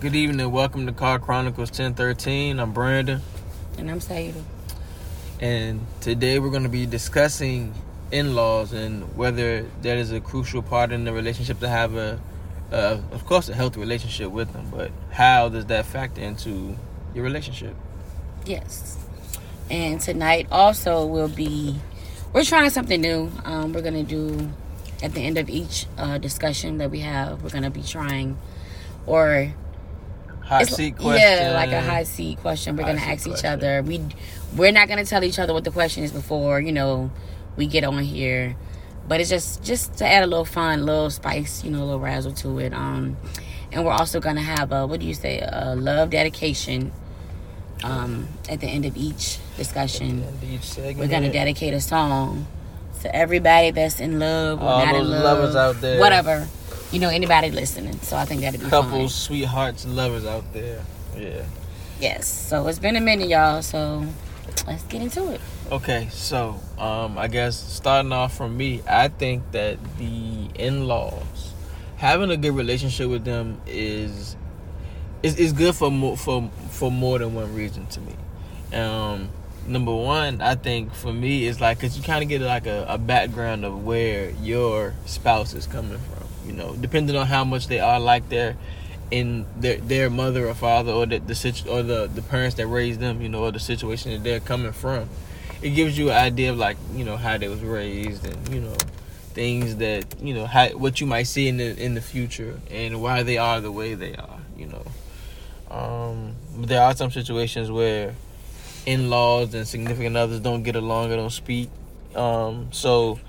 Good evening. Welcome to Car Chronicles 1013. I'm Brandon. And I'm Saida. And today we're going to be discussing in laws and whether that is a crucial part in the relationship to have a, uh, of course, a healthy relationship with them. But how does that factor into your relationship? Yes. And tonight also will be, we're trying something new. Um, we're going to do at the end of each uh, discussion that we have, we're going to be trying or hot seat question. Yeah, like a hot seat question. We're gonna ask each other. We we're not gonna tell each other what the question is before you know we get on here, but it's just just to add a little fun, little spice, you know, a little razzle to it. Um, and we're also gonna have a what do you say a love dedication. Um, at the end of each discussion, each we're gonna dedicate a song to everybody that's in love or All not those in love, lovers out there. whatever you know anybody listening. So I think that'd be couples, fun. sweethearts, and lovers out there. Yeah. Yes. So it's been a minute, y'all. So let's get into it. Okay, so um, I guess starting off from me, I think that the in-laws having a good relationship with them is is, is good for more for for more than one reason to me. Um, number one, I think for me is like because you kind of get like a, a background of where your spouse is coming from you know, depending on how much they are like their in their their mother or father or the the situ- or the the parents that raised them, you know, or the situation that they're coming from. It gives you an idea of like you know how they was raised and you know things that you know how what you might see in the in the future and why they are the way they are. You know, um, there are some situations where in-laws and significant others don't get along or don't speak. Um, so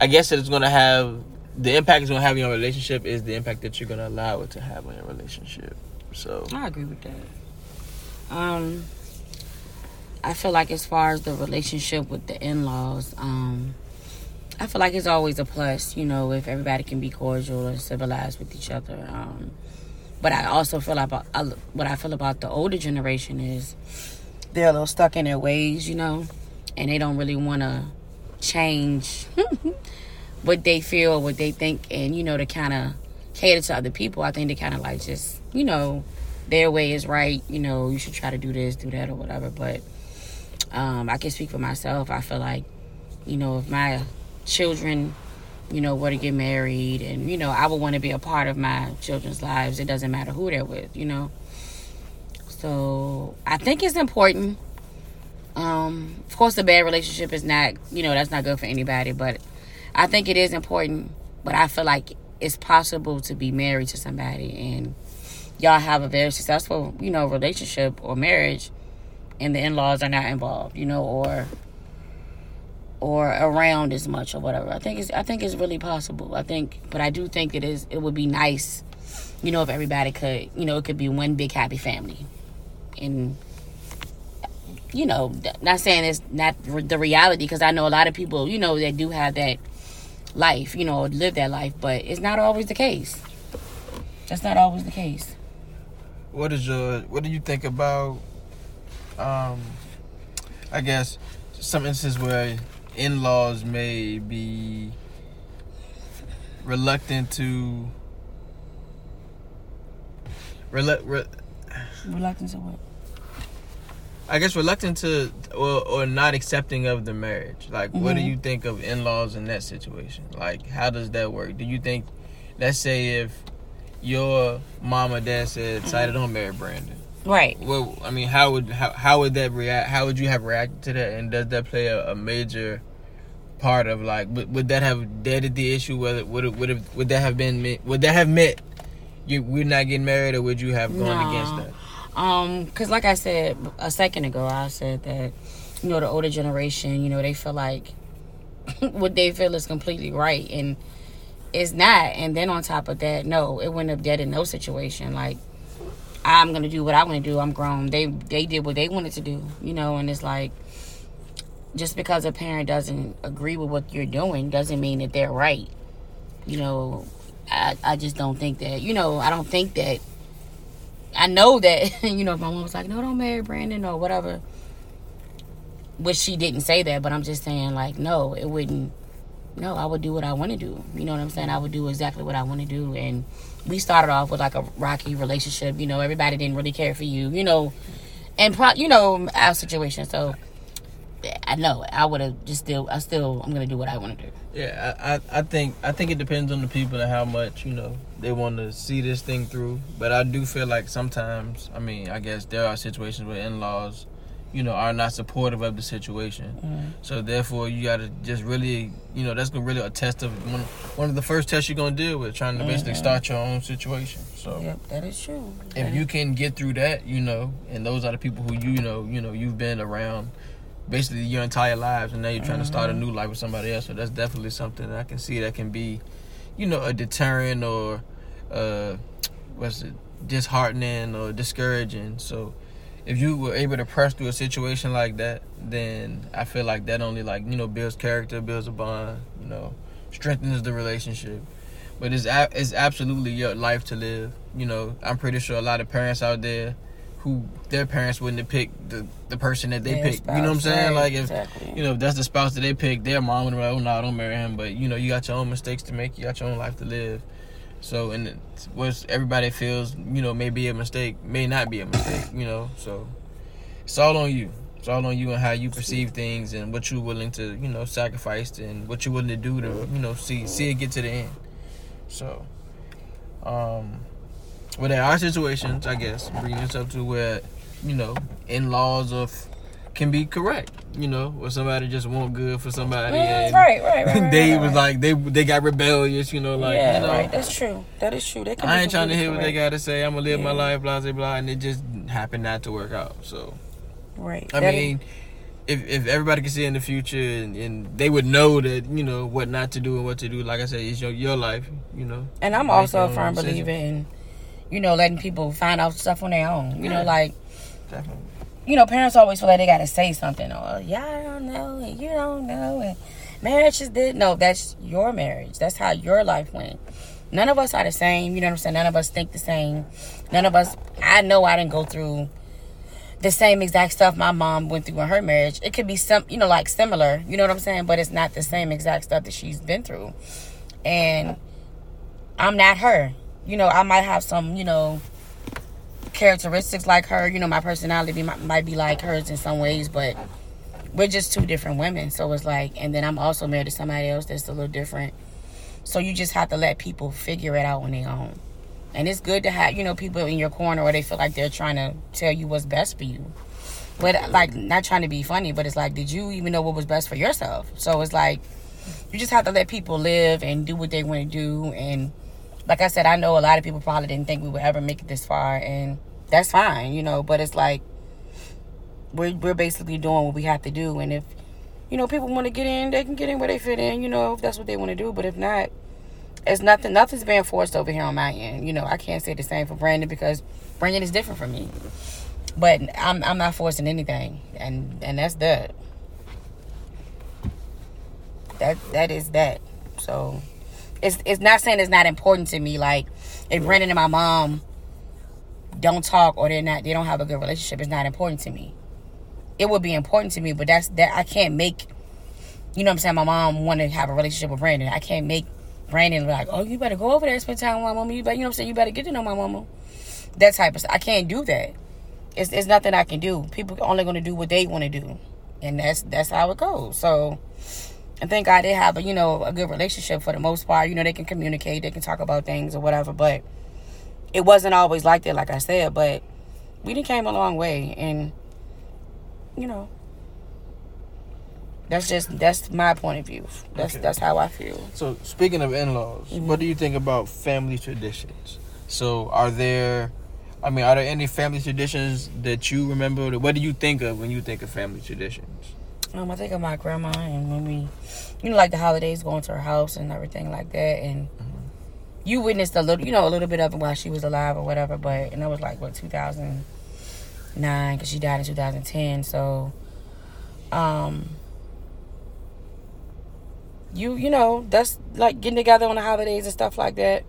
I guess it's going to have the impact it's gonna have on your relationship is the impact that you're gonna allow it to have on your relationship. So I agree with that. Um, I feel like as far as the relationship with the in-laws, um, I feel like it's always a plus, you know, if everybody can be cordial and civilized with each other. Um, but I also feel about I, what I feel about the older generation is they're a little stuck in their ways, you know, and they don't really want to change what they feel, what they think, and you know to kind of cater to other people. I think they kind of like just you know their way is right. You know you should try to do this, do that, or whatever. But um, I can speak for myself. I feel like you know if my children you know were to get married and you know I would want to be a part of my children's lives. It doesn't matter who they're with. You know. So I think it's important. Um, of course, a bad relationship is not, you know, that's not good for anybody. But I think it is important, but I feel like it's possible to be married to somebody and y'all have a very successful, you know, relationship or marriage and the in-laws are not involved, you know, or or around as much or whatever. I think it's I think it's really possible. I think but I do think it is it would be nice, you know, if everybody could, you know, it could be one big happy family. And you know, not saying it's not the reality because I know a lot of people, you know, that do have that life, you know, live that life, but it's not always the case. That's not always the case. What is your what do you think about um I guess some instances where in-laws may be reluctant to rel- re- reluctant to what? I guess reluctant to or, or not accepting of the marriage. Like, mm-hmm. what do mm-hmm. you think of in laws in that situation? Like, how does that work? Do you think, let's say, if your mom or dad said, "Decided don't marry Brandon," right? Well, I mean, how would how, how would that react? How would you have reacted to that? And does that play a, a major part of like would, would that have deaded the issue? Whether would it, would have would that have been would that have meant you we're not getting married, or would you have gone no. against that? Um, cause like I said a second ago, I said that you know the older generation, you know, they feel like what they feel is completely right, and it's not. And then on top of that, no, it went up dead in no situation. Like I'm gonna do what I want to do. I'm grown. They they did what they wanted to do, you know, and it's like just because a parent doesn't agree with what you're doing doesn't mean that they're right. You know, I I just don't think that. You know, I don't think that I know that you know if my mom was like, "No, don't marry Brandon" or whatever, which she didn't say that, but I'm just saying like, no, it wouldn't. No, I would do what I want to do. You know what I'm saying? I would do exactly what I want to do, and we started off with like a rocky relationship. You know, everybody didn't really care for you. You know, and pro- you know our situation. So I know I would have just still. I still. I'm gonna do what I want to do. Yeah, I, I, I think I think it depends on the people and how much you know they want to see this thing through. But I do feel like sometimes, I mean, I guess there are situations where in-laws, you know, are not supportive of the situation. Mm. So therefore, you got to just really, you know, that's gonna really a test of one one of the first tests you're gonna deal with, trying to basically Mhm. start your own situation. So Yep, that is true. if you can get through that, you know, and those are the people who you know, you know, you've been around basically your entire lives, and now you're trying to start a new life with somebody else. So that's definitely something that I can see that can be, you know, a deterrent or, uh, what's it, disheartening or discouraging. So if you were able to press through a situation like that, then I feel like that only like you know builds character, builds a bond, you know, strengthens the relationship. But it's a- it's absolutely your life to live. You know, I'm pretty sure a lot of parents out there who their parents wouldn't have picked the, the person that they Their picked. You know what I'm saying? right, Like if exactly. you know if that's the spouse that they picked, their mom would be like, "Oh no, don't marry him." But you know, you got your own mistakes to make. You got your own life to live. So, and what everybody feels, you know, may be a mistake, may not be a mistake. You know, so it's all on you. It's all on you and how you perceive things and what you're willing to, you know, sacrifice and what you're willing to do to, you know, see see it get to the end. So, um, well, there are situations, I guess, bringing this up to where, you know, in laws of can be correct. You know, where somebody just want good for somebody, Mm, and right, right, right, they right, was right. like they they got rebellious. You know, like yeah, you know, right. That's true. That is true. They can I ain't trying to hear completely what they got to say. I'm gonna live my life, blah blah blah, and it just happened not to work out. So Right. I That mean, if if everybody could see in the future and, and they would know that you know what not to do and what to do, like I said, it's your your life. You know, And I'm also a firm believer in, you know, letting people find out stuff on their own. You know, like, Definitely. you know, parents always feel like they got to say something or, yeah, I don't know, and you don't know, and marriage is this. No, that's your marriage. That's how your life went. None of us are the same. You know what I'm saying? None of us think the same. None of us, I know I didn't go through the same exact stuff my mom went through in her marriage. It could be some, you know, like similar, you know what I'm saying? But it's not the same exact stuff that she's been through. And I'm not her. You know, I might have some, you know, characteristics like her. You know, my personality might, might be like hers in some ways, but we're just two different women. So it's like, and then I'm also married to somebody else that's a little different. So you just have to let people figure it out on their own. And it's good to have, you know, people in your corner where they feel like they're trying to tell you what's best for you. But uh, like, not trying to be funny, but it's like, did you even know what was best for yourself? So it's like, you just have to let people live and do what they want to do. And like I said, I know a lot of people probably didn't think we would ever make it this far, and that's fine, you know. But it's like we're we're basically doing what we have to do, and if you know people want to get in, they can get in where they fit in, you know, if that's what they want to do. But if not, it's nothing. Nothing's being forced over here on my end. You know, I can't say the same for Brandon because Brandon is different from me. But I'm I'm not forcing anything, and and that's that. That that is that. So it's it's not saying it's not important to me. Like if Brandon and my mom don't talk or they're not they don't have a good relationship, it's not important to me. It would be important to me, but that's that I can't make you know what I'm saying, my mom want to have a relationship with Brandon. I can't make Brandon like, oh, you better go over there and spend time with my mama. You better, you know what I'm saying, you better get to know my mama. That type of stuff. I can't do that. It's, it's nothing I can do. People are only going to do what they want to do, and that's that's how it goes. So, and thank God they have a you know a good relationship for the most part. You know they can communicate, they can talk about things or whatever. But it wasn't always like that, like I said. But we done came a long way, and you know that's just that's my point of view. That's Okay. that's how I feel. So speaking of in-laws, Mm-hmm. what do you think about family traditions? So are there, I mean, are there any family traditions that you remember? What do you think of when you think of family traditions? Um, I think of my grandma and when we, you know, like the holidays, going to her house and everything like that, and you witnessed a little, you know, a little bit of it while she was alive or whatever. But and that was like what 2009 because she died in 2010. So, um, you you know that's like getting together on the holidays and stuff like that.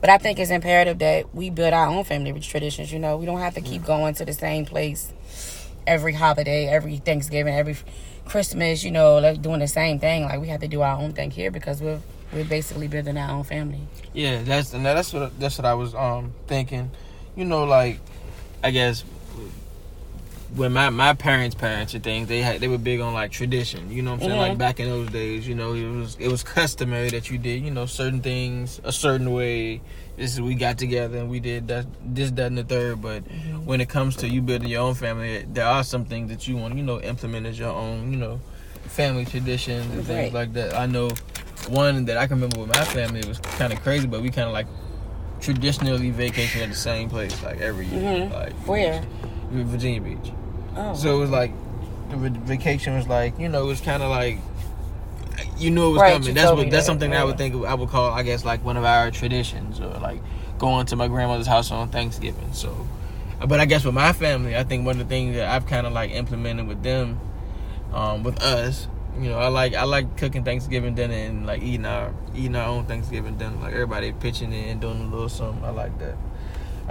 But I think it's imperative that we build our own family traditions. You know, we don't have to keep going to the same place every holiday, every Thanksgiving, every Christmas, you know, like doing the same thing. Like we have to do our own thing here because we're we're basically building our own family. Yeah, that's and that's what that's what I was um thinking. You know, like I guess when my my parents' parents and things, they had they were big on like tradition. You know what I'm saying? Mhm. Like back in those days, you know, it was it was customary that you did you know certain things a certain way. This is we got together and we did that this that and the third. But Mm-hmm. when it comes to you building your own family, there are some things that you want you know implement as your own you know family traditions and things like that. I know one that I can remember with my family it was kind of crazy, but we kind of like traditionally vacation at the same place like every year. Mhm. Like Where? Virginia Beach. Oh, So it was like the vacation was like you know it was kind of like you knew it was Right, coming. That's what that's that, something that I would yeah. think I would call I guess like one of our traditions or like going to my grandmother's house on Thanksgiving. So, but I guess with my family, I think one of the things that I've kind of like implemented with them, um, with us. You know, I like I like cooking Thanksgiving dinner and like eating our eating our own Thanksgiving dinner. Like everybody pitching in and doing a little something. I like that.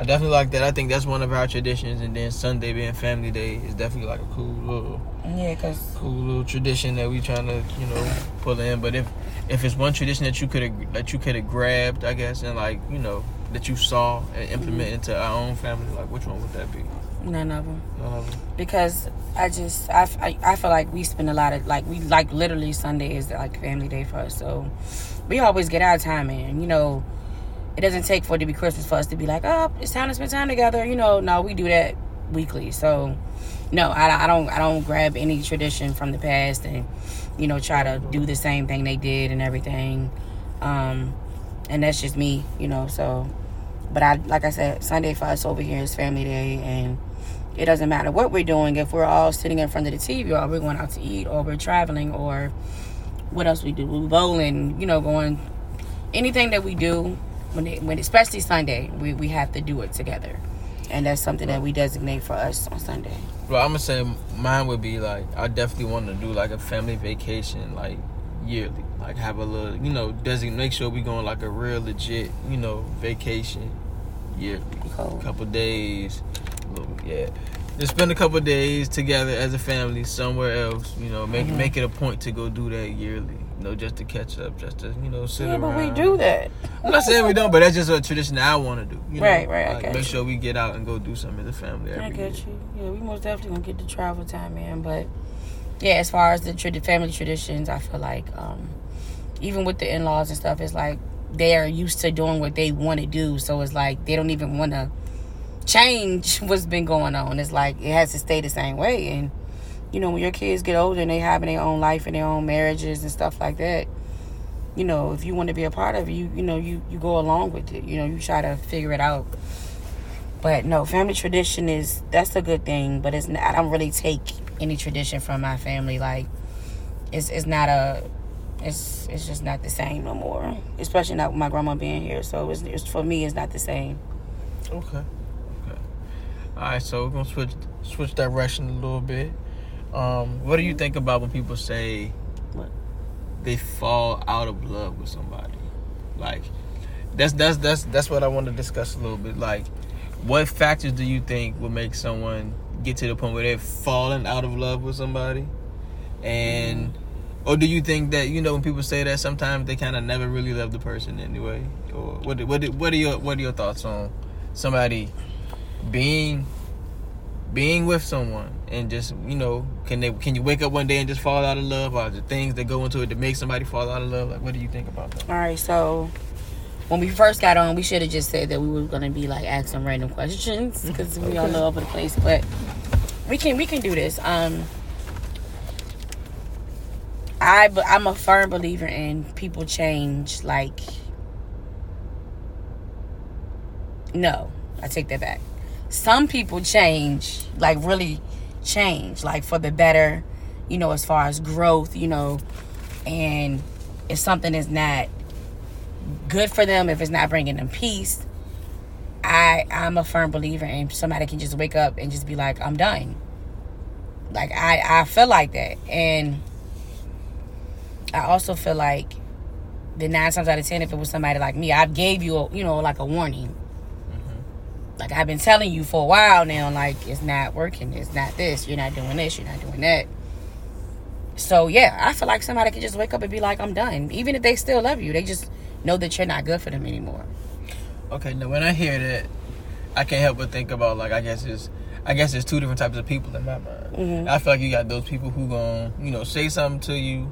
I definitely like that. I think that's one of our traditions. And then Sunday being Family Day is definitely like a cool little, yeah, cause cool little tradition that we trying to, you know, pull in. But if if it's one tradition that you could have that you could have grabbed, I guess, and like you know that you saw and implement into our own family, like which one would that be? none of them. None of them. because I just I, I, I feel like we spend a lot of like we like literally Sunday is like family day for us so we always get our time in you know it doesn't take for it to be Christmas for us to be like oh it's time to spend time together. You know no we do that weekly. So no I, I don't I don't grab any tradition from the past and you know try to do the same thing they did and everything. Um and that's just me you know so but I like I said Sunday for us over here is family day and it doesn't matter what we're doing. If we're all sitting in front of the TV or we're going out to eat or we're traveling or what else we do we bowling you know going anything that we do when it, when especially Sunday we, we have to do it together and that's something that we designate for us on Sunday Well, I'm gonna say mine would be like I definitely want to do like a family vacation like yearly, like have a little, you know, designate make sure we going like a real legit, you know, vacation yearly, Cool. couple days, little- yeah. Just spend a couple days together as a family somewhere else, you know, make Mhm. make it a point to go do that yearly, you know, just to catch up, just to you know sit yeah around. but we do that I'm not saying we don't, but that's just a tradition that I want to do. You know? Right, right, Like, make you. sure we get out and go do something as a family. I year. get you. Yeah, we most definitely gonna get the travel time in, but yeah, as far as the trad family traditions, I feel like um, even with the in laws and stuff, it's like they are used to doing what they want to do, so it's like they don't even want to change what's been going on. It's like it has to stay the same way, and you know when your kids get older and they having their own life and their own marriages and stuff like that. You know, if you want to be a part of it, you you know you you go along with it. You know, you try to figure it out. But no, family tradition is that's a good thing. But it's not, I don't really take any tradition from my family. Like it's it's not a it's it's just not the same no more. Especially not with my grandma being here. So it's, it's for me it's not the same. Okay. Okay. All right, so we're gonna switch switch direction a little bit. Um, what do you think about when people say What? they fall out of love with somebody? Like, that's that's that's that's what I want to discuss a little bit. Like, what factors do you think would make someone get to the point where they're falling out of love with somebody? And or do you think that you know when people say that sometimes they kind of never really love the person anyway? Or what what what are your what are your thoughts on somebody being being with someone and just you know can they can you wake up one day and just fall out of love or the things that go into it to make somebody fall out of love like what do you think about that All right, so when we first got on, we should have just said that we were gonna be like asking random questions because we all know over the place. But we can we can do this. Um, I I'm a firm believer in people change. Like, no, I take that back. Some people change, like really change, like for the better. You know, as far as growth, you know, and if something is not good for them, if it's not bringing them peace, I I'm a firm believer in somebody can just wake up and just be like, I'm done. Like I I feel like that, and I also feel like the nine times out of ten, if it was somebody like me, I gave you a, you know like a warning. Like I've been telling you for a while now, like it's not working. It's not this. You're not doing this. You're not doing that. So yeah, I feel like somebody could just wake up and be like, I'm done. Even if they still love you, they just know that you're not good for them anymore. Okay, now when I hear that, I can't help but think about like I guess it's I guess there's two different types of people in my mind. Mhm. I feel like you got those people who gonna you know say something to you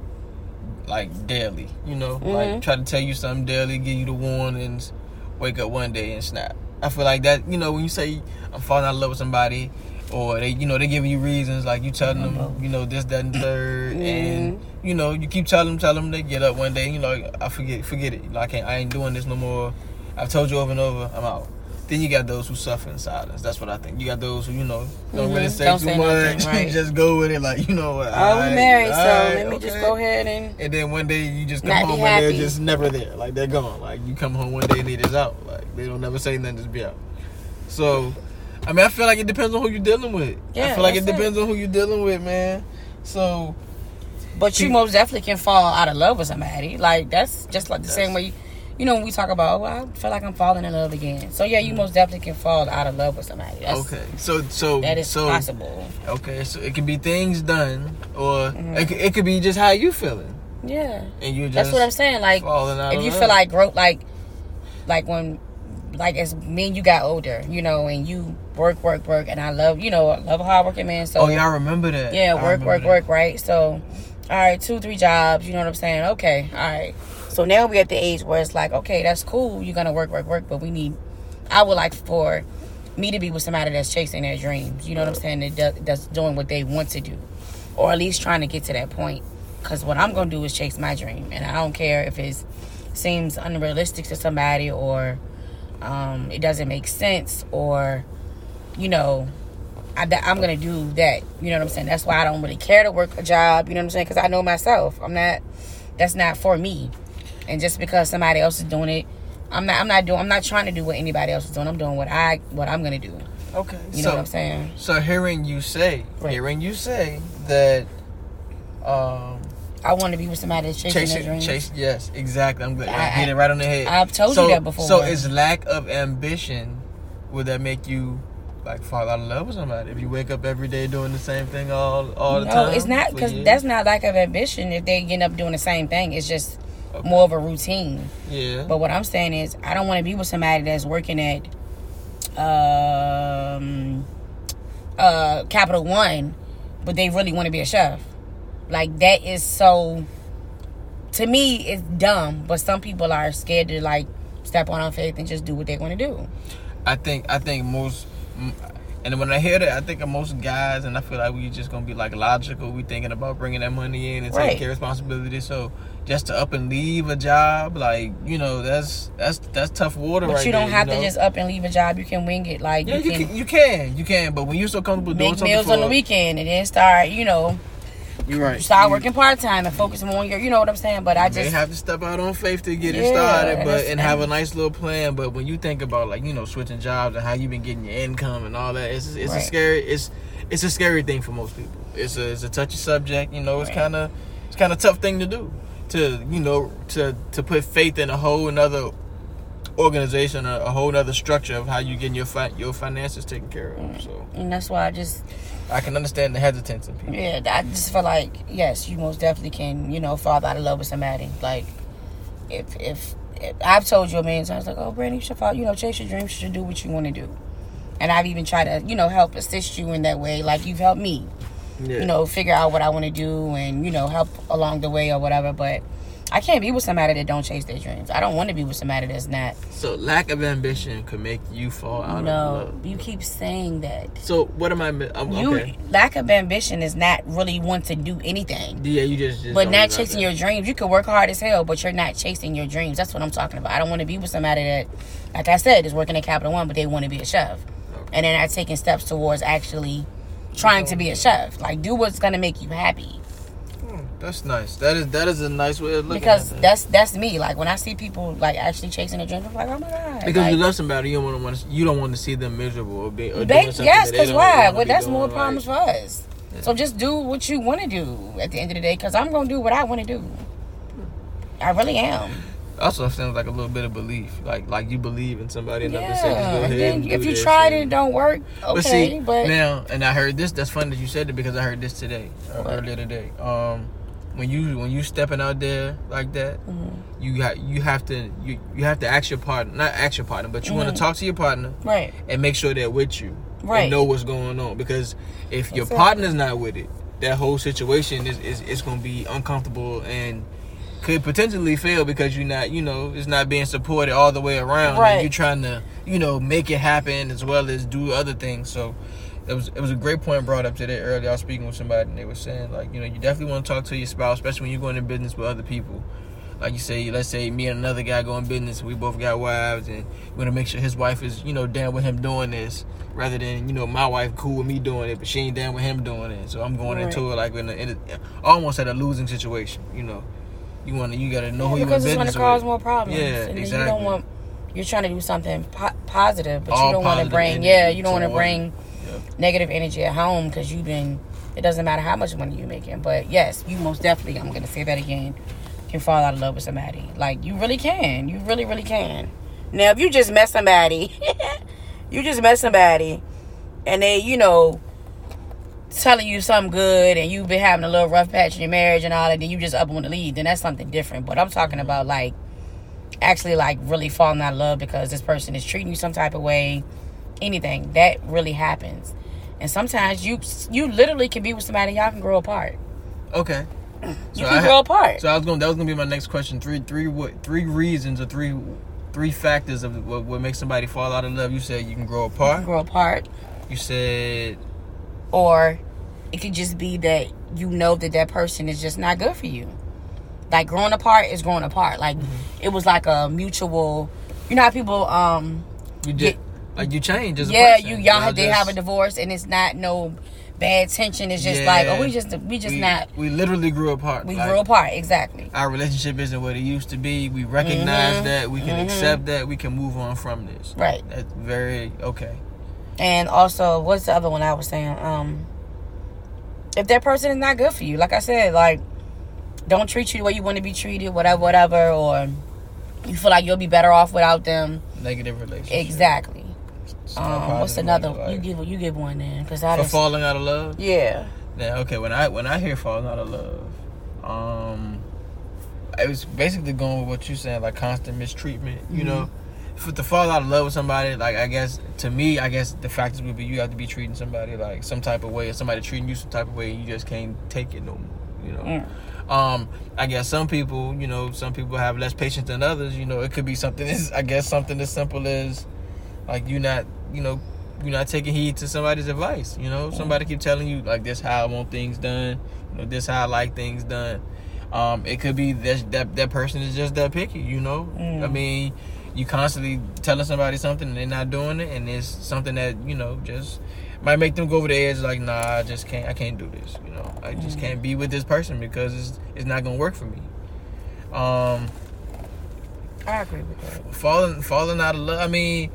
like daily, you know, like Mhm. try to tell you something daily, give you the warnings, wake up one day and snap. I feel like that, you know, when you say I'm falling out of love with somebody, or they, you know, they giving you reasons, like you telling them, uh-huh. you know, this, that, and the 3rd mm-hmm. and you know, you keep telling them, telling them, they get up one day, you know, I forget, forget it, like I, can't, I ain't doing this no more. I've told you over and over, I'm out. Then you got those who suffer in silence. That's what I think. You got those who, you know, don't really Mhm. say Don't too say much. nothing, right. just go with it, like you know what. Oh, alright, we married, so let me just go ahead and And then one day you just come home and they're just never there. Like they're gone. Like you come home one day and they just out. Like they don't never say nothing, just be out. So, I mean, I feel like it depends on who you're dealing with. Yeah, I feel like it that's it. depends on who you're dealing with, man. So, But you most definitely can fall out of love with somebody. Like that's just like the same way. You know, when we talk about, oh, I feel like I'm falling in love again. So yeah, you most definitely can fall out of love with somebody. That's, okay. So, so that is so, possible. Okay, so it can be things done, or Mhm. it, could, it could be just how you feeling, Yeah, and you just that's what I'm saying. Like if you love. feel like growth, like like when like as me and you got older, you know, and you work, work, work, and I love, you know, I love a hardworking man. So oh yeah, I remember that. Yeah, work, work, that. work, right? So, all right, two, three jobs, you know what I'm saying? Okay, all right. So now we're at the age where it's like, okay, that's cool. You're to work, work, work, but we need, I would like for me to be with somebody that's chasing their dreams. You know what I'm saying? That does, that's doing what they want to do, or at least trying to get to that point. Because what I'm to do is chase my dream. And I don't care if it seems unrealistic to somebody or um, it doesn't make sense or, you know, I, am gonna do that. You know what I'm saying? That's why I don't really care to work a job. You know what I'm saying? Because I know myself. I'm not. That's not for me. And just because somebody else is doing it, I'm not. I'm not doing. I'm not trying to do what anybody else is doing. I'm doing what I what I'm gonna do. Okay, You so know what I'm saying? so hearing you say, Right. hearing you say that, um, I want to be with somebody that's chasing their chasing, dreams. chase, yes, exactly. I'm glad I- I, hit it right on the head. I've told you that before. So is lack of ambition would that make you like fall out of love with somebody if you wake up every day doing the same thing all all the no, time? No, it's not because that's not lack of ambition. If they end up doing the same thing, it's just. More of a routine. yeah. But what I'm saying is, I don't want to be with somebody that's working at um, uh, Capital One, but they really want to be a chef. Like that is so. To me, it's dumb. But some people are scared to like step on our faith and just do what they want to do. I think I think most, and when I hear that, I think of most guys, and I feel like we just gonna be like logical. We thinking about bringing that money in and Right. taking care of responsibility. So just to up and leave a job, like you know, that's that's that's tough water. But right you don't there, have know? to just up and leave a job. You can wing it. Like Yeah, you, can, you can, you can, But when you're so comfortable doing make something meals for, on the weekend and then start, you know, you're right. start You- working part time and focus more on your. You know what I'm saying? But I You may just have to step out on faith to get it started, but that's- and have a nice little plan. But when you think about like you know switching jobs and how you've been getting your income and all that, it's it's a scary it's it's a scary thing for most people. It's a it's a touchy subject. You know, it's Right. kind of it's kind of tough thing to do to you know to to put faith in a whole another organization, a, a whole other structure of how you getting your fi- your finances taken care of. So and that's why I just I can understand the hesitance in people. Yeah, I just feel like yes, you most definitely can. You know, fall out of love with somebody. Like if if, if I've told you a million times, like, oh, Brandon, you should fall. You know, chase your dreams. You should do what you want to do. And I've even tried to, you know, help assist you in that way. Like you've helped me, Yeah. you know, figure out what I want to do and you know help along the way or whatever. But I can't be with somebody that don't chase their dreams. I don't want to be with somebody that's not. So lack of ambition could make you fall out of no, love. you keep saying that. So what am I? I'm, oh, You okay. lack of ambition is not really want to do anything. Yeah, you just. just But don't chasing your dreams. You can work hard as hell, but you're not chasing your dreams. That's what I'm talking about. I don't want to be with somebody that, like I said, is working at Capital One, but they want to be a chef. And they're not taking steps towards actually trying to be a chef. Like, do what's going to make you happy. Hmm, That's nice. That is that is a nice way of looking Because at that. that's that's me. Like, when I see people, like, actually chasing a dreams, I'm like, oh my God. because Like, you love somebody, you don't want to you don't want to see them miserable or, be, or they, yes, because why? Well, be that's more like- problems for us. So just do what you want to do at the end of the day, because I'm going to do what I want to do. I really am. Also, sounds like a little bit of belief, like like you believe in somebody enough to say, just go ahead And then and if you tried it and- and don't work, okay. But see, but now, and I heard this. That's funny that you said it because I heard this today, uh, earlier today. Um, when you when you stepping out there like that, Mhm. you ha- you have to you you have to ask your partner, not ask your partner, but you want Mhm. to talk to your partner right, and make sure they're with you Right. and know what's going on. Because if your Exactly. partner's not with it, that whole situation is is, is going to be uncomfortable and could potentially fail because you're not, you know, it's not being supported all the way around. Right. And you're trying to, you know, make it happen as well as do other things. So it was it was a great point brought up today earlier. I was speaking with somebody and they were saying like, you know, you definitely want to talk to your spouse, especially when you're going in business with other people. Like you say, let's say me and another guy go in business, we both got wives, and we want to make sure his wife is, you know, down with him doing this, rather than, you know, my wife cool with me doing it, but she ain't down with him doing it. So I'm going Right. into it like in, a, in a, almost at a losing situation, you know. You want to, you got to know Yeah, who you because it's gonna cause with. more problems. Yeah, and exactly. You don't want. You're trying to do something po- positive, but All you don't want to bring. Yeah, you don't want to bring Yep. negative energy at home because you've been. It doesn't matter how much money you're making, but yes, you most definitely. I'm going to say that again. Can fall out of love with somebody. Like you really can. You really, really can. Now, if you just met somebody, you just met somebody, and they, you know, telling you something good and you've been having a little rough patch in your marriage and all that, then you just up and want to leave, then that's something different. But I'm talking about mm-hmm. like actually like really falling out of love because this person is treating you some type of way, anything that really happens. And sometimes you you literally can be with somebody y'all can grow apart. Okay. You So can I grow apart. So I was going. That was going to be my next question. Three, three, what? Three reasons or three, three factors of what, what makes somebody fall out of love. You said you can grow you can apart. grow apart, You said or it could just be that you know that that person is just not good for you. Like growing apart is growing apart. Like Mm-hmm. it was like a mutual. You know how people um you did. Like you changed as a yeah, person. you y'all just- have a divorce and it's not no bad tension. It's just Yeah. like oh we just we just we, not We literally grew apart. we Like, grew apart exactly. Our relationship isn't what it used to be. We recognize Mhm. that. We can Mhm. accept that. We can move on from this. Right. That's very okay. And also what's the other one I was saying? Um if that person is not good for you, like I said, like don't treat you the way you want to be treated, whatever, whatever, or you feel like you'll be better off without them. Negative relationship. Exactly. Um, what's another? You give you give one then, because I for just falling out of love. yeah. Yeah, okay. When I when I hear falling out of love, um, it was basically going with what you said, like constant mistreatment. You know, for to fall out of love with somebody, like I guess to me, I guess the factors would be you have to be treating somebody like some type of way, or somebody treating you some type of way, and you just can't take it no more. You know. Mm. Um, I guess some people, you know, some people have less patience than others. You know, it could be something. As, I guess something as simple as, like you not, you know, you're not taking heed to somebody's advice. You know, somebody keep telling you like this how I want things done. You know, this how I like things done. Um, it could be that that that person is just that picky. You know, Mm. I mean, you constantly telling somebody something and they're not doing it, and it's something that you know just might make them go over the edge. Like, nah, I just can't. I can't do this. You know, I just Mm. can't be with this person because it's it's not gonna work for me. Um, I agree with that. falling falling out of love. I mean,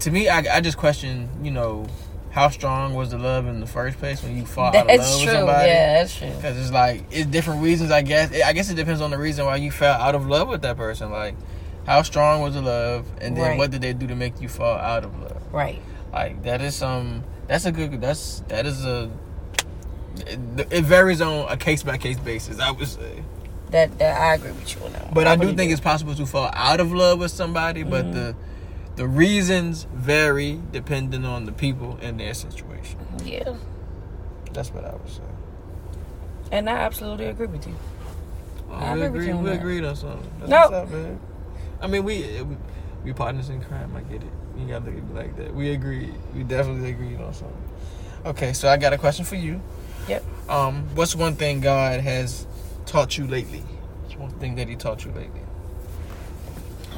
to me, I, I just question. You know, how strong was the love in the first place when you fall out of love true. with somebody? Yeah, that's true. Because it's like it's different reasons. I guess. I guess it depends on the reason why you fell out of love with that person. Like, how strong was the love, and then Right. what did they do to make you fall out of love? Right. Like that is some. That's a good. That's that is a. It, it varies on a case by case basis. I would say. That that I agree with you on that. But I, do really think it's possible to fall out of love with somebody, but Mm-hmm. the the reasons vary depending on the people and their situation. yeah, That's what I would say. and I absolutely agree with you. Oh, I we agree with agreed. you on We that. agreed on something. That's Nope. what's up, man. I mean, we we, we partners in crime. I get it. You gotta look at me like that. We agree. We definitely agreed on something. Okay, so I got a question for you. Yep. Um, what's one thing God has taught you lately? What's one thing that He taught you lately?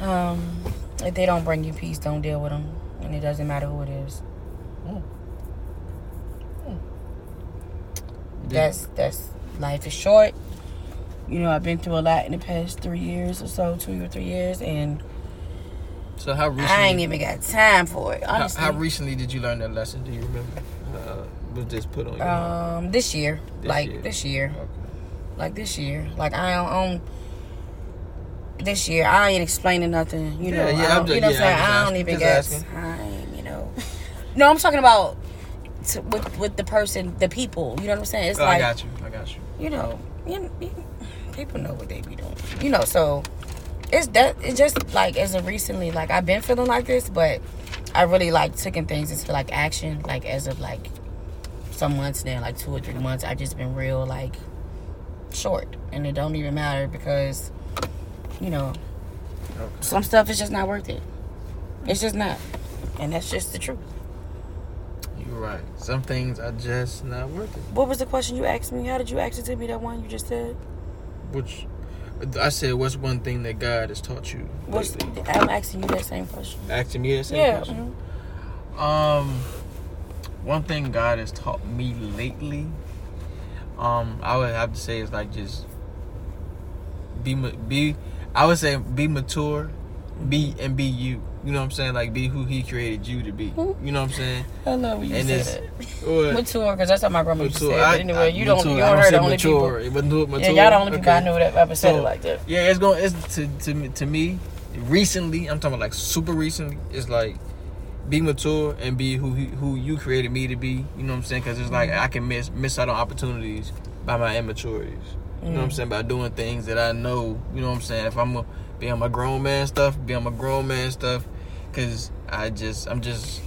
Um, if they don't bring you peace, don't deal with them, and it doesn't matter who it is. That's that's life is short. You know, I've been through a lot in the past three years or so, two or three years, and so. How recently? I ain't even got time for it. how, Honestly, how recently did you learn that lesson? Do you remember? Uh, was this put on you? um, this year, This like year. this year, okay. like this year, like I don't, don't this year. I ain't explaining nothing. You know, Yeah, yeah, I I'm don't- just- you know what yeah, I'm saying. I don't asking- even get time. You know, no, I'm talking about to, with with the person, the people. You know what I'm saying? It's Oh, I got you. I got you. you know, you, you, people know what they be doing. You know, so it's that. It's just like as of recently, like I've been feeling like this, but I really like taking things into like action. Like as of like some months now, like two or three months, I just been real like short, and it don't even matter because you know Okay. some stuff is just not worth it. It's just not, and that's just the truth. You're right. Some things are just not worth it. What was the question you asked me? How did you ask it to me? That one you just said. Which I said, what's one thing that God has taught you? What's, lately? I'm asking you that same question. Asking me the same Yeah. question. mhm. Um, one thing God has taught me lately, um, I would have to say is like just be be. I would say be mature, be and be you. You know what I'm saying? Like be who He created you to be. You know what I'm saying? I love when you And say it's- that. What? Mature, because that's how my grandma used to say. It. But anyway, I- you don't, mature. you I don't heard say the only mature. people. Mature, Yeah, mature. y'all the only people I Okay. knew that ever said So, it like that. Yeah, it's going. It's to to me- to me. Recently, I'm talking like super recently. It's like be mature and be who he- who you created me to be. You know what I'm saying? Because it's like. I can miss miss out on opportunities by my immaturities. You know what I'm Mm. saying? By doing things that I know. You know what I'm saying? If I'm gonna be on my grown man stuff, be on my grown man stuff. Because I just I'm just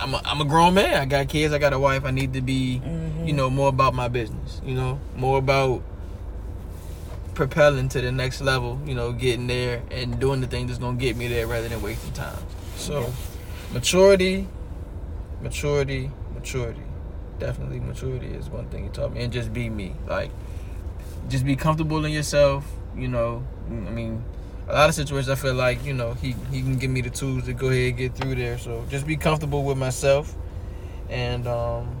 I'm a, I'm a grown man. I got kids. I got a wife. I need to be Mhm. you know more about my business. You know more about propelling to the next level, you know, getting there and doing the thing that's gonna get me there rather than wasting time. So, Yeah. maturity, maturity, maturity. Definitely, maturity is one thing you taught me, and just be me. Like, just be comfortable in yourself. You know, I mean, a lot of situations I feel like you know he he can give me the tools to go ahead and get through there. So just be comfortable with myself, and um,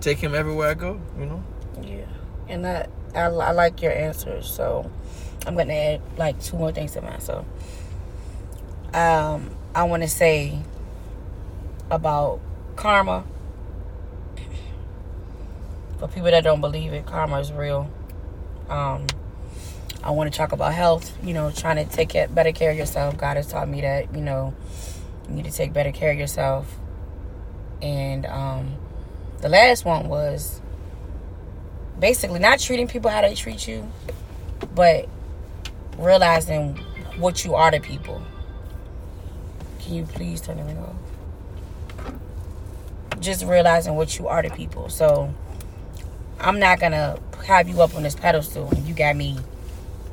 take him everywhere I go. You know. Yeah, and that I, I like your answers. So I'm gonna add like two more things to mine. So um, I want to say about karma. For people that don't believe it, karma is real. Um, I want to talk about health. You know, trying to take it, better care of yourself. God has taught me that. You know, you need to take better care of yourself. And um, the last one was basically not treating people how they treat you, but realizing what you are to people. Can you please turn the off? Just realizing what you are to people. So I'm not gonna have you up on this pedestal and you got me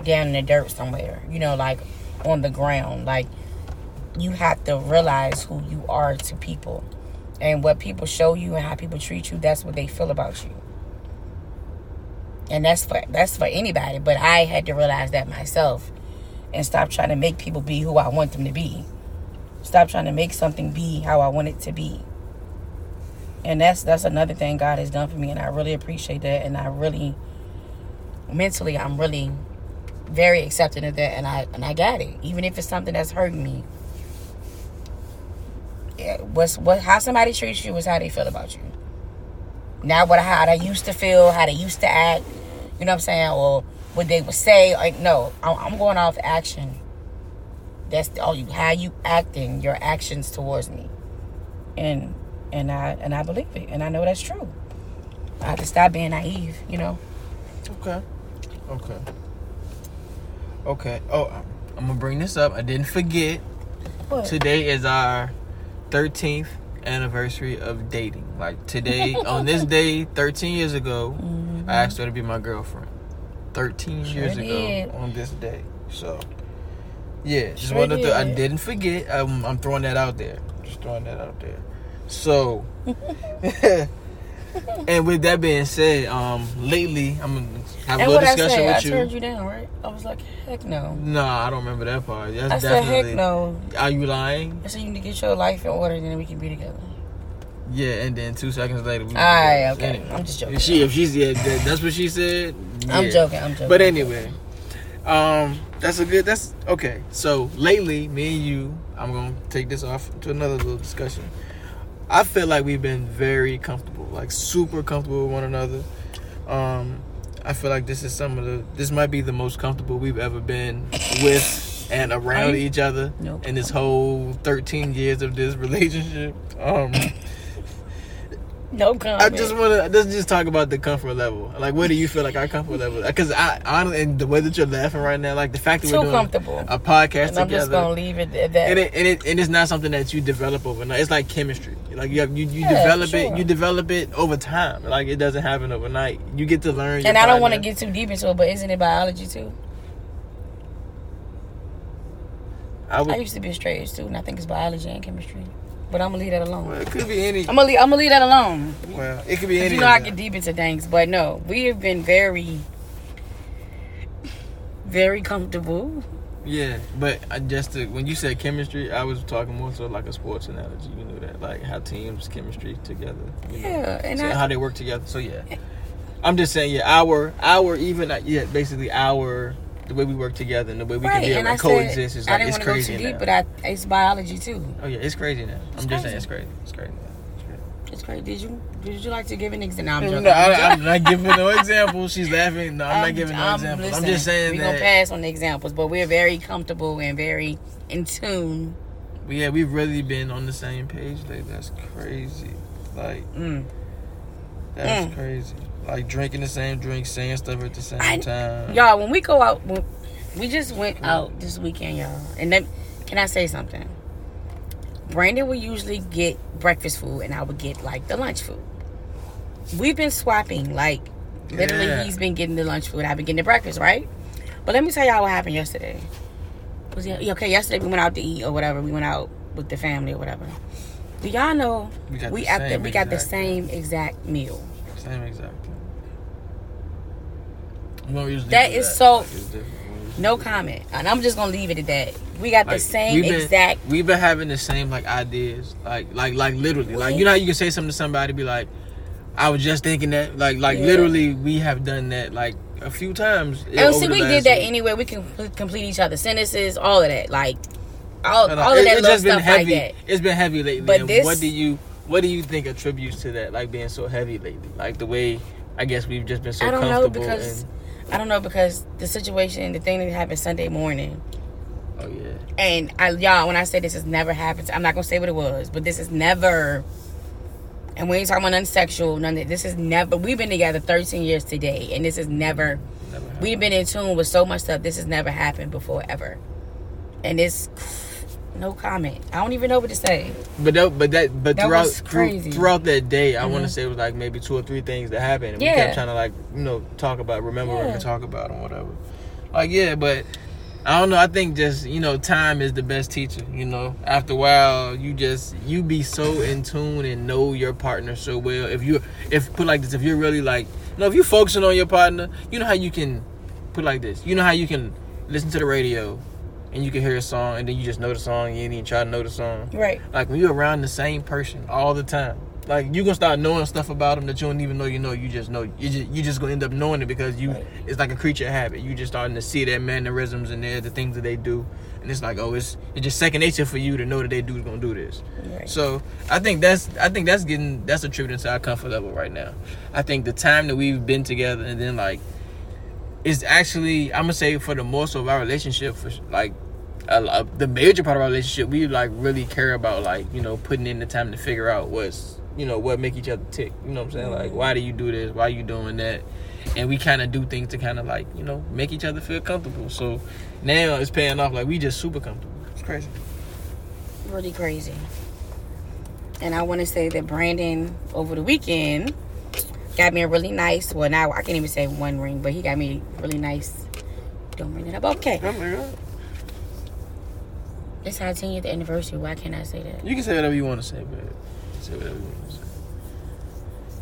down in the dirt somewhere. You know, like on the ground. Like you have to realize who you are to people. And what people show you and how people treat you, that's what they feel about you and that's for that's for anybody but i had to realize that myself and stop trying to make people be who i want them to be stop trying to make something be how i want it to be and that's that's another thing god has done for me and i really appreciate that and i really mentally i'm really very accepting of that and i and i got it even if it's something that's hurting me yeah, what's what how somebody treats you is how they feel about you not what how they used to feel, how they used to act. You know what I'm saying, or what they would say. Like no, I'm going off action. That's all oh, you how you acting, your actions towards me, and and I and I believe it, and I know that's true. I have to stop being naive. You know. Okay. Okay. Okay. Oh, I'm- gonna bring this up. I didn't forget. What? Today is our 13th anniversary of dating. Like today, on this day, 13 years ago, Mhm. I asked her to be my girlfriend. 13 Sure years did. ago on this day. So, yeah, just Sure wanted to. I did. didn't forget. I'm, I'm throwing that out there. Just throwing that out there. So, and with that being said, um, lately I'm gonna have a And little what I discussion said, I with you. turned you down, right? I was like, heck no. Nah, I don't remember that part. That's I said, heck no. Are you lying? I said, you need to get your life in order, and then we can be together. Yeah, and then two seconds later, we. Alright, okay. Anyway. I'm just joking. If she, if she's yeah, that, that's what she said. I'm joking. I'm joking. But anyway, um, that's a good. That's okay. So lately, me and you, I'm gonna take this off to another little discussion. I feel like we've been very comfortable, like super comfortable with one another. Um, I feel like this is some of the. This might be the most comfortable we've ever been with and around each other Nope. in this whole 13 years of this relationship. Um, No comment. I just want to let's just talk about the comfort level. Like, where do you feel like our comfort level? Because I, honestly, and the way that you're laughing right now, like the fact that Too we're doing comfortable. a podcast and I'm together. just gonna leave it at that. and it, and it and it's not something that you develop overnight. It's like chemistry. Like you have, you, you Yeah, develop for it you develop it over time. Like it doesn't happen overnight. You get to learn. and I don't want to get too deep into it, but isn't it biology too? I I used to be a straight student. I think it's biology and chemistry, but I'm gonna leave that alone. Well, it could be any. I'm gonna leave, I'm gonna leave that alone. Well, it could be any. You know I get deep into things, but no, we have been very, very comfortable. Yeah, but I just to, when you said chemistry, I was talking more so like a sports analogy. You know that, like how teams chemistry together. You know, Yeah, and so I- how they work together. So yeah, I'm just saying, yeah, our our even uh, yeah, basically our the way we work together and the way we right, can be and I like, said coexist is I like didn't it's want to go crazy too now. deep, but I, it's biology too. oh yeah, it's crazy now. It's I'm just saying, crazy. it's crazy. It's crazy. It's crazy. It's crazy. Did you did you like to give an example? No, I'm. No, I, I'm not giving no examples. She's laughing. No, I'm, not giving no I'm- example. I'm just saying we're that. gonna pass on the examples, but we're very comfortable and very in tune. But yeah, we've really been on the same page. Like that's crazy. Like Mm. that's Mm. crazy. Like drinking the same drink, saying stuff at the same I- time. Y'all, when we go out, we just went out this weekend, y'all. And then, can I say something? Brandon would usually get breakfast food, and I would get like the lunch food. We've been swapping, like literally, Yeah. he's been getting the lunch food, I've been getting the breakfast, right? But let me tell y'all what happened yesterday. Was it, okay? Yesterday we went out to eat or whatever. We went out with the family or whatever. Do y'all know We got we the same we got the same exact meal? Same exact. We That so- Like, it's different. We usually No comment, and I'm just gonna leave it at that. We got the same we've been- exact. We've been having the same like ideas, like like like literally, like you know how you can say something to somebody, be like, "I was just thinking that," like like Yeah. literally, we have done that like a few times. And oh, over see, we did that week. anyway. We can complete each other's sentences, all of that, like all, No, no, all of it- that it's little just been stuff heavy. like that. It's been heavy lately. But and this- what do you what do you think attributes to that? Like being so heavy lately, like the way I guess we've just been so I don't know comfortable. because and, I don't know because the situation, the thing that happened Sunday morning, oh yeah, and I, y'all, when I say this has never happened, I'm not gonna say what it was, but this is never. And we ain't talking about nothing sexual, none of that. This is never. We've been together 13 years today, and this is never. never. We've been in tune with so much stuff. This has never happened before ever, and it's no comment. I don't even know what to say. But that, but that, but That throughout through- throughout that day, I want to mm-hmm. say it was like maybe two or three things that happened. And We kept trying to like you know talk about, remember Yeah. and talk about and whatever. Like yeah, but I don't know. I think just you know time is the best teacher. You know, after a while, you just you be so in tune and know your partner so well. If you if put like this, if you're really like you know if you're focusing on your partner, you know how you can put like this. You know how you can listen to the radio. And you can hear a song, and then you just know the song. You ain't even try to know the song. Right. Like when you're around the same person all the time, like you gonna start knowing stuff about them that you don't even know you know. You just know you just you just gonna end up knowing it because you Right. it's like a creature habit. You just starting to see their mannerisms and their the things that they do, and it's like oh it's it's just second nature for you to know that they do gonna do this. Right. So I think that's I think that's getting that's attributing to our comfort level right now. I think the time that we've been together and then like it's actually I'm gonna say for the most of our relationship for like a, lot- the major part of our relationship we like really care about like you know putting in the time to figure out what's you know what make each other tick you know what I'm saying like why do you do this why are you doing that and we kind of do things to kind of like you know make each other feel comfortable so now it's paying off like we just super comfortable it's crazy really crazy. And I want to say that Brandon over the weekend got me a really nice. Well, now I can't even say one ring, but he got me a really nice. Don't bring it up. Okay, oh my god it's our 10th anniversary. Why can't I say that? you can say whatever you want to say but say whatever you want to say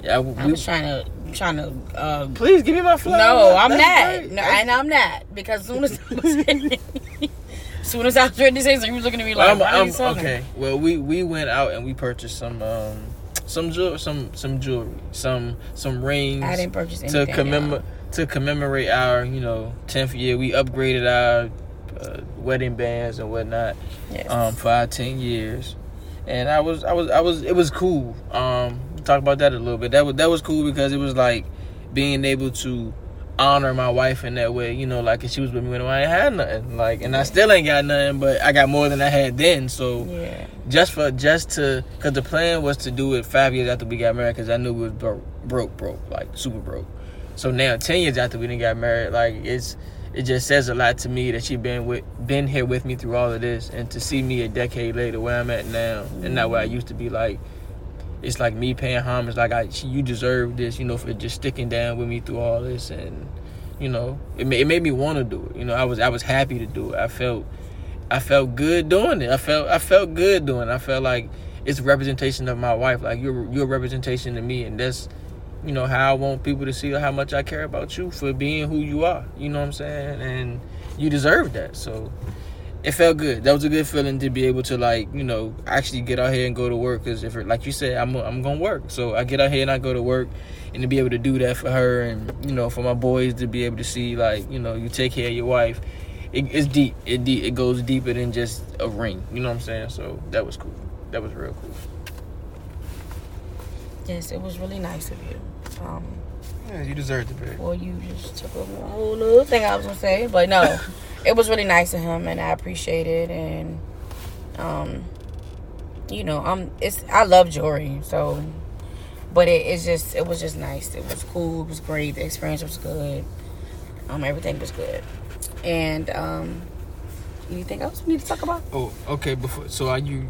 yeah we, I was trying to trying to. Uh, please give me my flower no, I'm That's not. great. No, and I'm not because soon as soon as I was ready to say something, he was looking at me like, I'm, "Why I'm- you talking?" okay. Well, we we went out and we purchased some um some jewel some some jewelry some some rings I didn't purchase anything to commemorate to commemorate our you know tenth year. We upgraded our uh, wedding bands and whatnot. Yes. um for our ten years, and I was I was I was it was cool. Um, talk about that a little bit. That was that was cool because it was like being able to honor my wife in that way. You know, like if she was with me when I ain't had nothing. Like, and I still ain't got nothing, but I got more than I had then. So Yeah. just for just to, cause the plan was to do it five years after we got married, cause I knew we was broke, broke, broke, like super broke. So now ten years after we didn't got married, like it's it just says a lot to me that she been with been here with me through all of this, and to see me a decade later where I'm at now, and not where I used to be. Like it's like me paying homage, like I you deserve this, you know, for just sticking down with me through all this, and you know, it it made me want to do it. You know, I was I was happy to do it. I felt I felt good doing it. I felt I felt good doing it. I felt like it's representation of my wife. Like you're you're a representation to me, and that's you know how I want people to see how much I care about you for being who you are. You know what I'm saying? And you deserve that. So it felt good. That was a good feeling to be able to like you know actually get out here and go to work. Cause if it, like you said, I'm I'm gonna work. So I get out here and I go to work, and to be able to do that for her, and you know for my boys to be able to see like you know you take care of your wife. It, it's deep. It deep. It goes deeper than just a ring. You know what I'm saying? So that was cool. That was real cool. Yes, it was really nice of you. Um, Yeah, you deserved it, babe. well, you just took a whole little thing I was gonna say, but no, it was really nice of him, and I appreciate it. And um, you know, I'm it's I love Jory, so but it, it's just it was just nice. It was cool. It was great. The experience was good. Um, everything was good. And um, anything else we need to talk about? Oh, okay. Before, so are you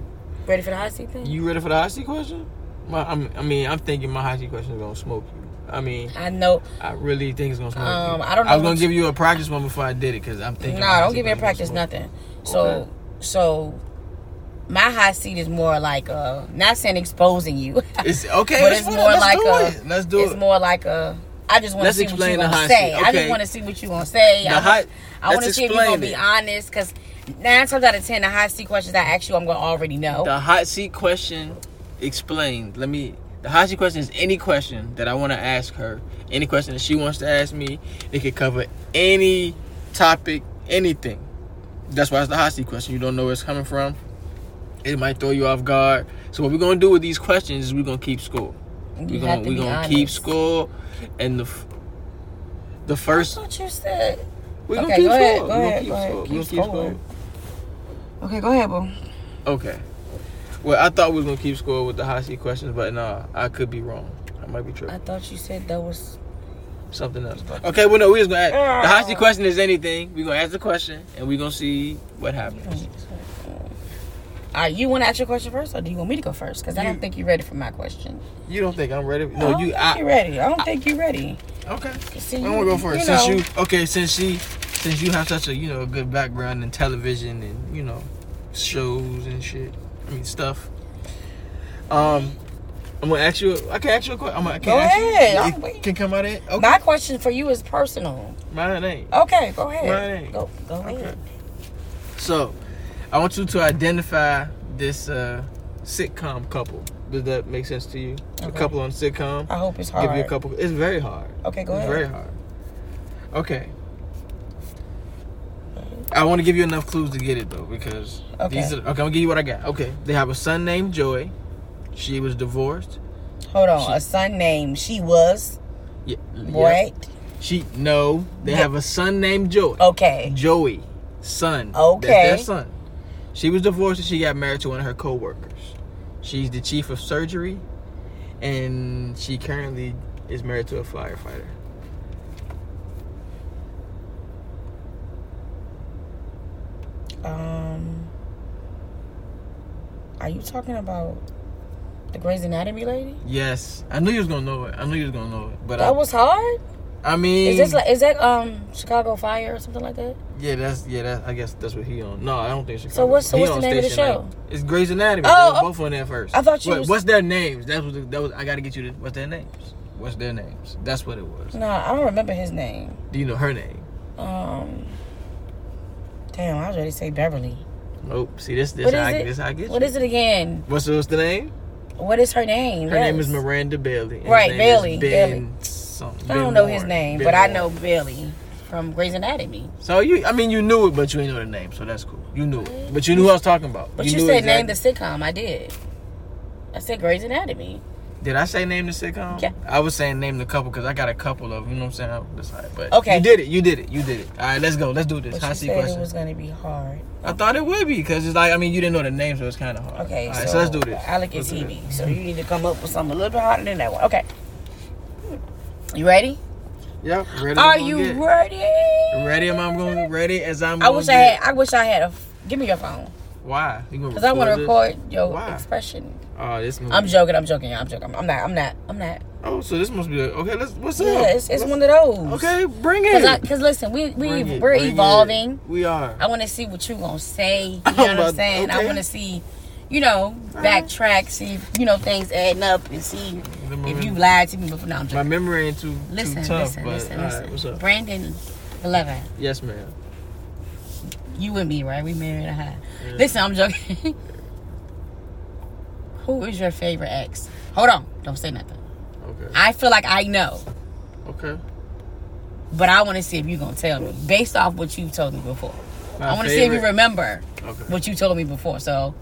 Ready for the hot seat thing? you ready for the hot seat question? My, I'm, I mean, I'm thinking my hot seat question is gonna smoke you. I mean, I know. I really think it's gonna smoke Um, you. I don't know I was gonna give you a practice one before I did it because I'm thinking. No, my don't give me a practice nothing. So Okay. so my hot seat is more like uh not saying exposing you. you. It's okay, but it's it. more Let's like do a it. Let's do it's it. more like a I just want to see what you gonna say. seat. I just want to see what you gonna say. The I, hot- I want to see if you're gonna be honest because nine times out of ten, the hot seat questions I ask you, I'm gonna already know. The hot seat question explained. Let me. The hot question is any question that I want to ask her. Any question that she wants to ask me. It could cover any topic, anything. That's why it's the hot question. You don't know where it's coming from. It might throw you off guard. So what we're gonna do with these questions is we're gonna keep score. You We're gonna to we're gonna keep honest. score, and the the first thought you said. we're gonna Okay, keep go ahead, go We're gonna ahead, keep go ahead. score. We're Keep gonna keep score. Okay, go ahead, boo. Okay. Well, I thought we was gonna keep score with the hot seat questions, but nah, I could be wrong. I might be tripping. I thought you said that was. Something else. Okay, well, no, we just gonna ask. The hot seat ah. question is anything. We're gonna ask the question, and we're gonna see what happens. All right, you want to ask your question first, or do you want me to go first? Because I don't think you're ready for my question. You don't think I'm ready? I No, don't you. think I, you're ready. I don't think you're ready. okay. See, I want to go first. you since know. you okay, since she, since you have such a you know a good background in television and you know shows and shit. I mean stuff. Um, I'm gonna ask you. I can ask you a question. I'm gonna, I can Go ask ahead, You, it can come out of it. Okay. My question for you is personal. Mine ain't. Okay, go ahead. Right. Go, go Okay. ahead. So, I want you to identify this uh, sitcom couple. Does that make sense to you? A couple on sitcom. I hope it's hard. Give you a couple. It's very hard. Okay, go it's ahead. very hard. Okay. I want to give you enough clues to get it though, because Okay. these are okay. I'm gonna give you what I got. Okay, they have a son named Joey. She was divorced. Hold on. She- a son named She Was. Yeah. Right? She no. They have a son named Joey. Okay. Joey, son. Okay. That's their son. She was divorced and she got married to one of her co-workers. She's the chief of surgery, and she currently is married to a firefighter. Um. Are you talking about the Grey's Anatomy lady? Yes, I knew you was gonna know it. I knew you was gonna know it. But I, That was hard. I mean, Is this like is that um Chicago Fire or something like that? yeah, that's yeah, that I guess that's what he on. No, I don't think Chicago. So what's- so what's the name of the show? Nine. It's Grey's Anatomy. Oh, they oh. were both on there first. I thought you was- What's their names? That was that was. I got to get you to. What's their names? What's their names? That's what it was. No, I don't remember his name. Do you know her name? Um. Damn, I was ready to say Beverly. Nope. See this this What how is I, it? this how I get What you. is it again? What's what's the name? What is her name? Her name is Miranda Bailey. Right, name Bailey, Bailey. I don't know his name, Ben but I know Billy from Grey's Anatomy. So you, I mean, you knew it, but you didn't know the name, so that's cool. You knew it, but you knew who I was talking about. But you, knew said name the sitcom. I did. I said Grey's Anatomy. Did I say name the sitcom? Yeah. I was saying name the couple because I got a couple of you know what I'm saying. But Okay. you did it. You did it. You did it. All right, let's go. Let's do this. But Hot you seat question. it was gonna be hard. I thought it would be because it's like I mean you didn't know the name, so it's kind of hard. Okay, All so, so let's do this. Alec is TV. this. So you need to come up with something a little bit harder than that one. Okay. You ready? Yep. Ready Are you get. ready? ready? Am I going ready as I'm? I wish I get. had. I wish I had a. Give me your phone, Why? You gonna cause I want to this? record your Why? expression. Oh, this. Movie. I'm joking. I'm joking. I'm joking. I'm not. I'm not. I'm not. Oh, so this must be a, okay. Let's. What's up? Yeah, it's, it's one of those. Okay, bring it. Cause listen, we we it, we're bring it. evolving. We are. I want to see what you gonna say. You know what I'm saying? I want to see, you know, backtrack, see, if, you know, things adding up, and see if you lied to me before. No, I'm My joking. memory ain't too Listen, too tough, listen, but listen, all right, listen. what's up? Brandon, eleven. Yes, ma'am. You and me, right? We married a high. Yeah. Listen, I'm joking. Who is your favorite ex? Hold on, don't say nothing. Okay. I feel like I know, Okay. but I want to see if you're gonna tell me based off what you've told me before. My I want to see if you remember Okay. what you told me before. So,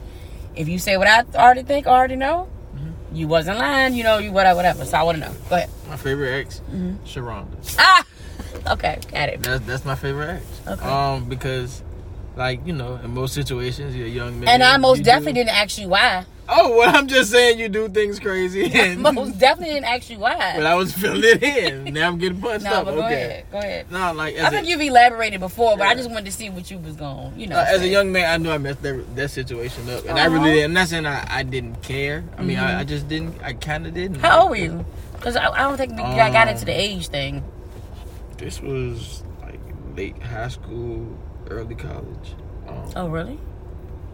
if you say what I already think, I already know, Mm-hmm. you wasn't lying. You know, you whatever, whatever. So I want to know. Go ahead. My favorite ex, Mhm. Sharonda. Ah, okay, got it. That's that's my favorite ex. Okay. Um, because, like you know, in most situations, you're a young man. And I most definitely do- didn't ask you why. Oh, well, I'm just saying you do things crazy. And, most definitely didn't ask you why. but. I was filling it in. Now I'm getting punched No, up. but go okay. ahead. Go ahead. No, like I think a, you've elaborated before, but I just wanted to see what you was going. You know, uh, as a young man, I knew I messed that, that situation up, and I Uh-huh. really did. I'm not saying I, I didn't care. I mean, I, I just didn't. I kind of didn't. Mm-hmm. How old were you? Because I, I don't think we got, got Um, into the age thing. This was like late high school, early college. Um, Oh, really?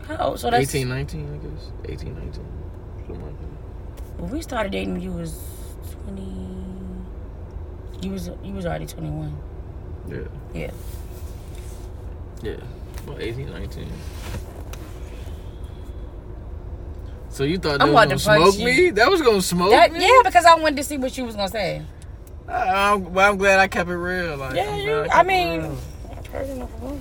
How old? So that's 18, 19, I guess. 18, 19. Something like that. When we started dating, when you was twenty. You was you was already twenty one. Yeah. Yeah. Yeah. About 18, 19. So you thought that I'm was gonna smoke you. me? That was gonna smoke That, me? yeah, because I wanted to see what you was gonna say. I, am well, I'm glad I kept it real. Like, Yeah, I'm you- glad I kept it mean, real.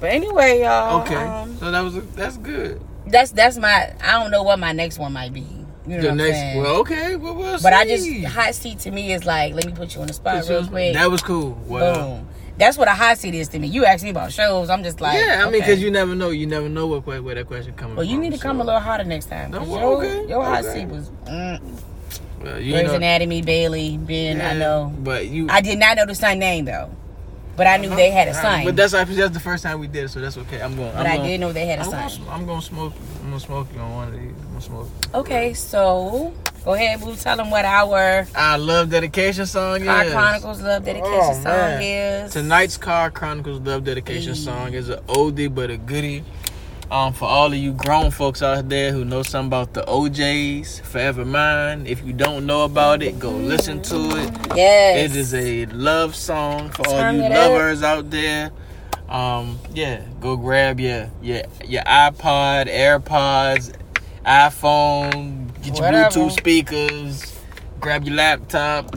But anyway, y'all. Okay, um, so that was a, that's good. that's that's my. I don't know what my next one might be. You know the next, saying? well, okay, well, we'll but I just hot seat to me is like let me put you on the spot real quick. That was cool. Well, Boom. That's what a hot seat is to me. You ask me about shows, I'm just like, yeah, I mean, because you never know. You never know what que- where that question coming Well, from. you need to come a little hotter next time. No, your, okay, your hot okay. seat was mm, Well, you Grey's know, Anatomy, Bailey, Ben. I know. but you. I did not know the son name though, but I knew they had a son. But that's that's the first time we did it, so that's okay. I'm going. But I'm I did know they had a I'm gonna, I'm gonna smoke. I'm gonna smoke you on one of these. I'm gonna smoke. Okay, so go ahead, boo. Tell them what our I love dedication song Car is. Chronicles Love Dedication Oh, song man. is. Tonight's Car Chronicles Love Dedication song is an oldie but a goodie. Um, for all of you grown folks out there who know something about the O'Jays, Forever Mine. If you don't know about it, go listen to it. Yes. It is a love song for all you it up. lovers out there. Um, yeah, go grab your your your iPod, AirPods, iPhone, get your Whatever. Bluetooth speakers, grab your laptop,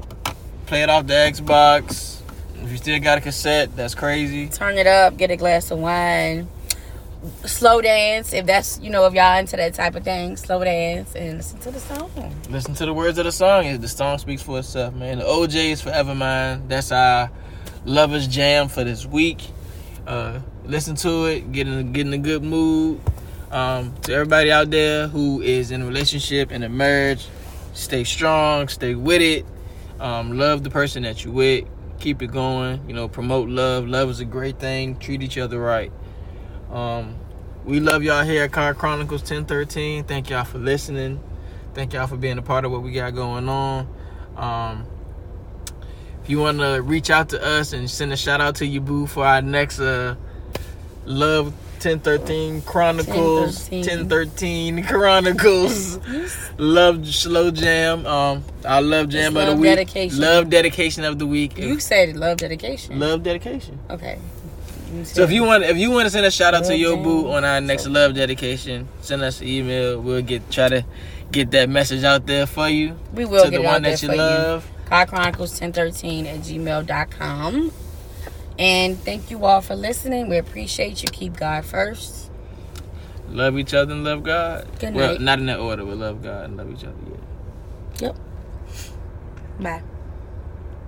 play it off the Xbox. If you still got a cassette, that's crazy. Turn it up. Get a glass of wine. Slow dance if that's you know if y'all into that type of thing. Slow dance and listen to the song. Listen to the words of the song. The song speaks for itself, man. The O'Jays forever mine. That's our lovers jam for this week. Uh, listen to it, get in get in a good mood. Um, to everybody out there who is in a relationship and a marriage, stay strong, stay with it. Um, love the person that you with. Keep it going. You know, promote love. Love is a great thing. Treat each other right. Um, we love y'all here at Car Chronicles 1013. Thank y'all for listening. Thank y'all for being a part of what we got going on. Um, if you want to reach out to us and send a shout out to you, boo, for our next uh, Love 1013 Chronicles, 1013. 1013 Chronicles, Love Slow Jam, um, our Love Jam It's of the love week, dedication. Love Dedication of the week, You said love dedication. Love Dedication. Okay. So if you want, if you want to send a shout out to your boo on our next love dedication, send us an email. We'll get try to get that message out there for you we will to get the out one there that you love. you. Car Chronicles 1013 at gmail.com. And thank you all for listening. We appreciate you. Keep God first. Love each other and love God. Good Well, not in that order, but love God and love each other. Yeah. Yep. Bye.